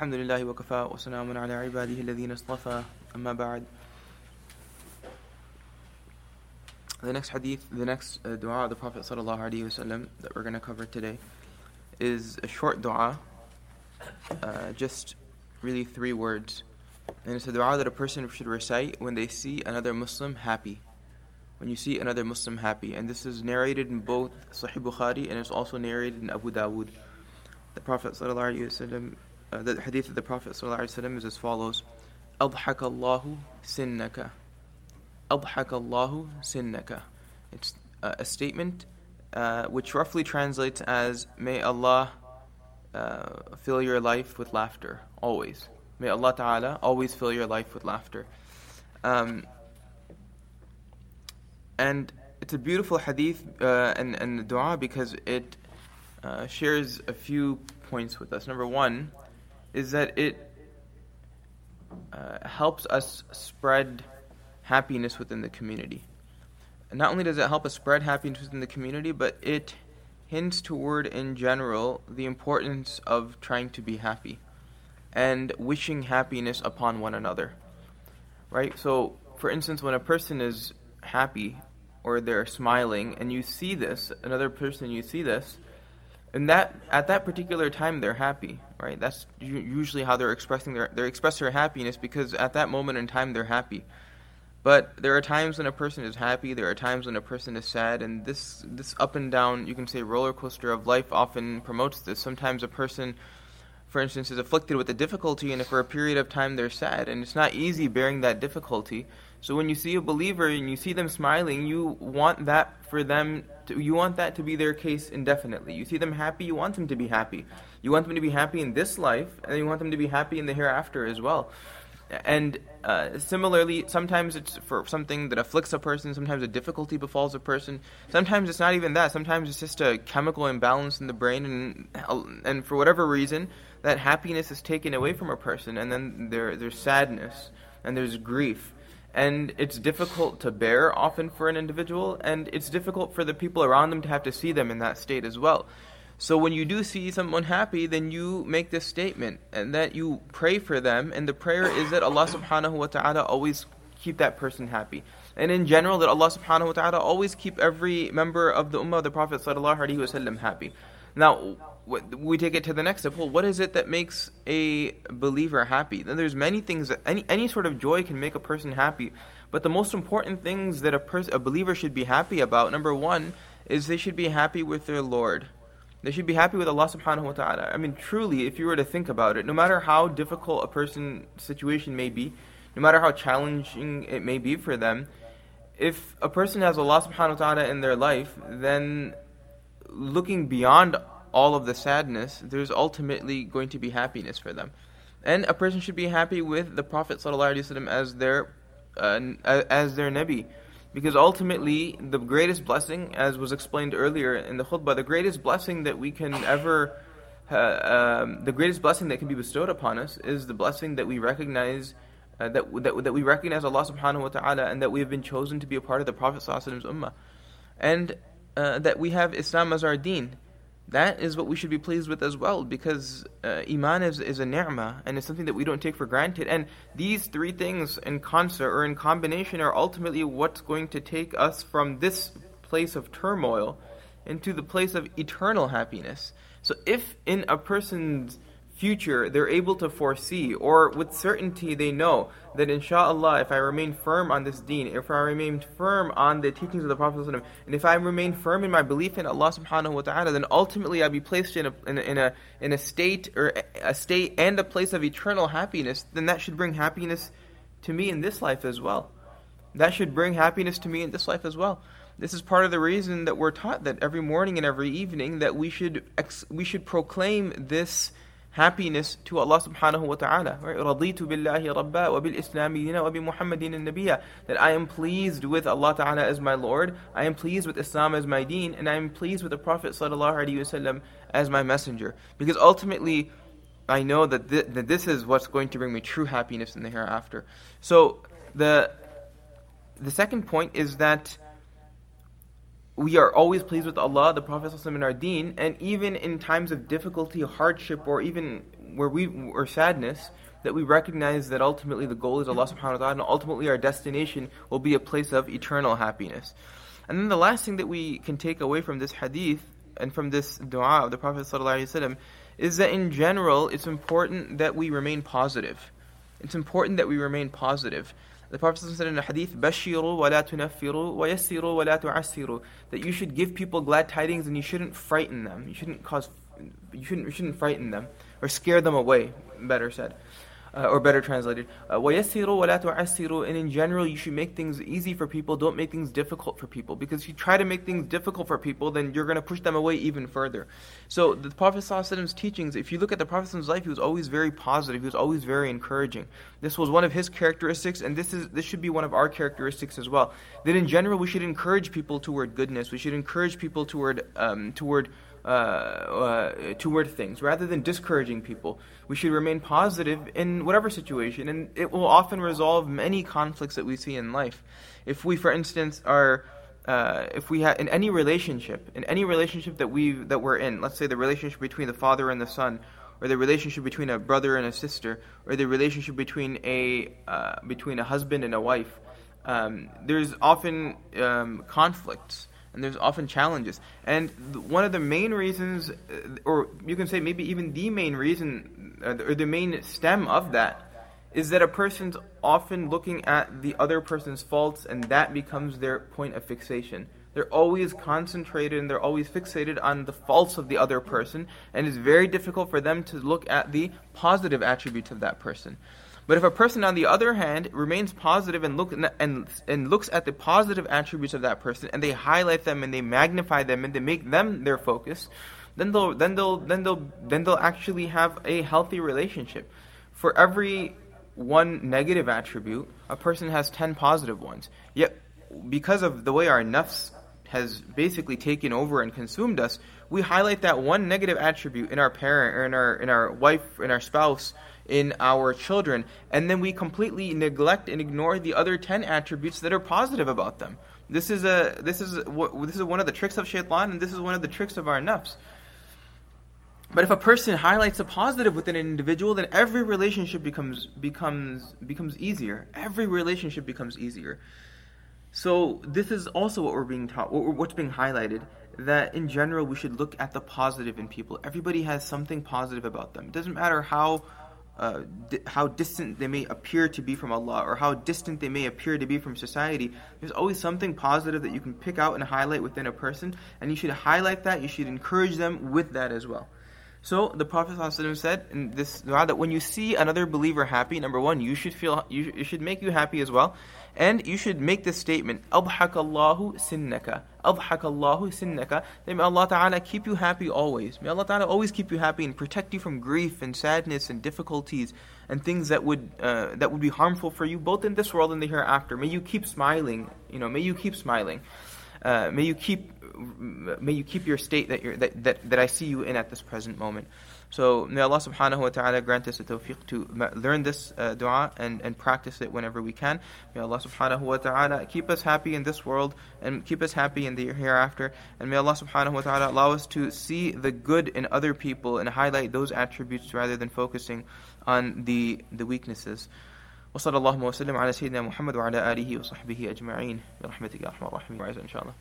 الحمد لله وكفى وسلام على عباده الذين اصطفى أما بعد The next hadith, the next uh, dua of the Prophet ﷺ that we're going to cover today is a short dua, uh, just really three words. And it's a dua that a person should recite when they see another Muslim happy. When you see another Muslim happy. And this is narrated in both Sahih Bukhari and it's also narrated in Abu Dawood. The Prophet ﷺ, uh, the hadith of the Prophet ﷺ is as follows أضحك الله سنك أضحك الله سنك It's uh, a statement uh, which roughly translates as May Allah uh, fill your life with laughter, always. May Allah Ta'ala always fill your life with laughter. Um, and it's a beautiful hadith uh, and, and dua because it uh, shares a few points with us. Number one is that it uh, helps us spread happiness within the community. And not only does it help us spread happiness within the community, but it hints toward, in general, the importance of trying to be happy and wishing happiness upon one another. Right? So, for instance, when a person is happy or they're smiling and you see this, another person, you see this, and that at that particular time they're happy, right? That's usually how they're expressing their they express their happiness because at that moment in time they're happy. But there are times when a person is happy, there are times when a person is sad, and this this up and down, you can say roller coaster of life often promotes this. Sometimes a person for instance, is afflicted with a difficulty, and for a period of time they're sad, and it's not easy bearing that difficulty. So when you see a believer and you see them smiling, you want that for them. To, you want that to be their case indefinitely. You see them happy, you want them to be happy. You want them to be happy in this life, and you want them to be happy in the hereafter as well. And uh, similarly, sometimes it's for something that afflicts a person, sometimes a difficulty befalls a person. Sometimes it's not even that. Sometimes it's just a chemical imbalance in the brain, and, and for whatever reason, that happiness is taken away from a person, and then there, there's sadness and there's grief. And it's difficult to bear often for an individual, and it's difficult for the people around them to have to see them in that state as well. So when you do see someone happy, then you make this statement and that you pray for them, and the prayer is that Allah subhanahu wa ta'ala always keep that person happy. And in general, that Allah subhanahu wa ta'ala always keep every member of the ummah of the Prophet sallallahu alaihi wasallam happy. Now, we take it to the next step. Well, what is it that makes a believer happy? Then there's many things that any any sort of joy can make a person happy, but the most important things that a person, a believer, should be happy about. Number one is they should be happy with their Lord. They should be happy with Allah subhanahu wa ta'ala. I mean, truly, if you were to think about it, no matter how difficult a person's situation may be, no matter how challenging it may be for them, if a person has Allah subhanahu wa ta'ala in their life, then looking beyond all of the sadness, there's ultimately going to be happiness for them. And a person should be happy with the Prophet ﷺ as their uh, as their Nabi. Because ultimately, the greatest blessing, as was explained earlier in the khutbah, the greatest blessing that we can ever, uh, um, the greatest blessing that can be bestowed upon us is the blessing that we recognize, uh, that, that, that we recognize Allah subhanahu wa ta'ala and that we have been chosen to be a part of the Prophet ummah. And uh, that we have Islam as our deen that is what we should be pleased with as well because uh, iman is, is a ni'mah and it's something that we don't take for granted. And these three things in concert or in combination are ultimately what's going to take us from this place of turmoil into the place of eternal happiness. So if in a person's future they're able to foresee, or with certainty they know that inshallah, if I remain firm on this deen, if I remain firm on the teachings of the Prophet, and if I remain firm in my belief in Allah subhanahu wa ta'ala, then ultimately I'll be placed in a, in a, in a, in a state or a state and a place of eternal happiness, then that should bring happiness to me in this life as well. That should bring happiness to me in this life as well. This is part of the reason that we're taught that every morning and every evening that we should ex- we should proclaim this happiness to Allah subhanahu wa ta'ala. Right? رَضِيتُ بِاللَّهِ رَبَّا وَبِالْإِسْلَامِ دِينًا وَبِمُحَمَّدٍ النَّبِيًّا That I am pleased with Allah ta'ala as my Lord, I am pleased with Islam as my deen, and I am pleased with the Prophet sallallahu alaihi wasallam as my messenger. Because ultimately, I know that, th- that this is what's going to bring me true happiness in the hereafter. So, the, the second point is that we are always pleased with Allah, the Prophet, and our deen, and even in times of difficulty, hardship, or even where we or sadness that we recognize that ultimately the goal is Allah subhanahu wa ta'ala and ultimately our destination will be a place of eternal happiness. And then the last thing that we can take away from this hadith and from this dua of the Prophet ﷺ is that in general it's important that we remain positive. It's important that we remain positive. The Prophet said in a hadith, "Bashiru wa la tunaffiru wa yassiru wa la tu'assiru," that you should give people glad tidings and you shouldn't frighten them. You shouldn't cause, you shouldn't, you shouldn't frighten them or scare them away. Better said uh, or better translated, وَيَسِّرُوا وَلَا تُعَسِّرُوا And in general, you should make things easy for people, don't make things difficult for people. Because if you try to make things difficult for people, then you're going to push them away even further. So the Prophet ﷺ's teachings, if you look at the Prophet's life, he was always very positive, he was always very encouraging. This was one of his characteristics, and this, is, this should be one of our characteristics as well. That in general, we should encourage people toward goodness, we should encourage people toward, um, toward uh, uh, toward things rather than discouraging people. We should remain positive in whatever situation, and it will often resolve many conflicts that we see in life. If we, for instance, are uh, if we have in any relationship, in any relationship that we that we're in, let's say the relationship between the father and the son, or the relationship between a brother and a sister, or the relationship between a uh, between a husband and a wife, um, there's often um, conflicts and there's often challenges. And one of the main reasons, uh, or you can say maybe even the main reason, uh, or the main stem of that, is that a person's often looking at the other person's faults, and that becomes their point of fixation. They're always concentrated and they're always fixated on the faults of the other person, and it's very difficult for them to look at the positive attributes of that person. But if a person, on the other hand, remains positive and look and and looks at the positive attributes of that person, and they highlight them and they magnify them and they make them their focus, then they'll then they'll then they'll then they'll actually have a healthy relationship. For every one negative attribute, a person has ten positive ones. Yet, because of the way our nafs has basically taken over and consumed us, we highlight that one negative attribute in our parent or in our in our wife, in our spouse, in our children, and then we completely neglect and ignore the other 10 attributes that are positive about them. This is a this is what this is one of the tricks of shaitan, and this is one of the tricks of our nafs. But if a person highlights a positive within an individual, then every relationship becomes becomes becomes easier. Every relationship becomes easier. So this is also what we're being taught, what's being highlighted, that in general we should look at the positive in people. Everybody has something positive about them. It doesn't matter how uh, di- how distant they may appear to be from Allah or how distant they may appear to be from society, there's always something positive that you can pick out and highlight within a person, and you should highlight that, you should encourage them with that as well. So the Prophet ﷺ said in this dua that when you see another believer happy, number one, you should feel you, it should make you happy as well, and you should make this statement: "Allahu sinnaka, Allahu sinnaka." May Allah Taala keep you happy always. May Allah Taala always keep you happy and protect you from grief and sadness and difficulties and things that would uh, that would be harmful for you both in this world and the hereafter. May you keep smiling. You know, may you keep smiling. Uh, may you keep may you keep your state that, you're, that, that, that I see you in at this present moment. So may Allah subhanahu wa ta'ala grant us the tawfiq to learn this uh, dua and, and practice it whenever we can. May Allah subhanahu wa ta'ala keep us happy in this world and keep us happy in the hereafter. And may Allah subhanahu wa ta'ala allow us to see the good in other people and highlight those attributes rather than focusing on the, the weaknesses. وصلى الله وسلم على سيدنا محمد وعلى آله وصحبه أجمعين برحمتك يا أرحم الراحمين إن شاء الله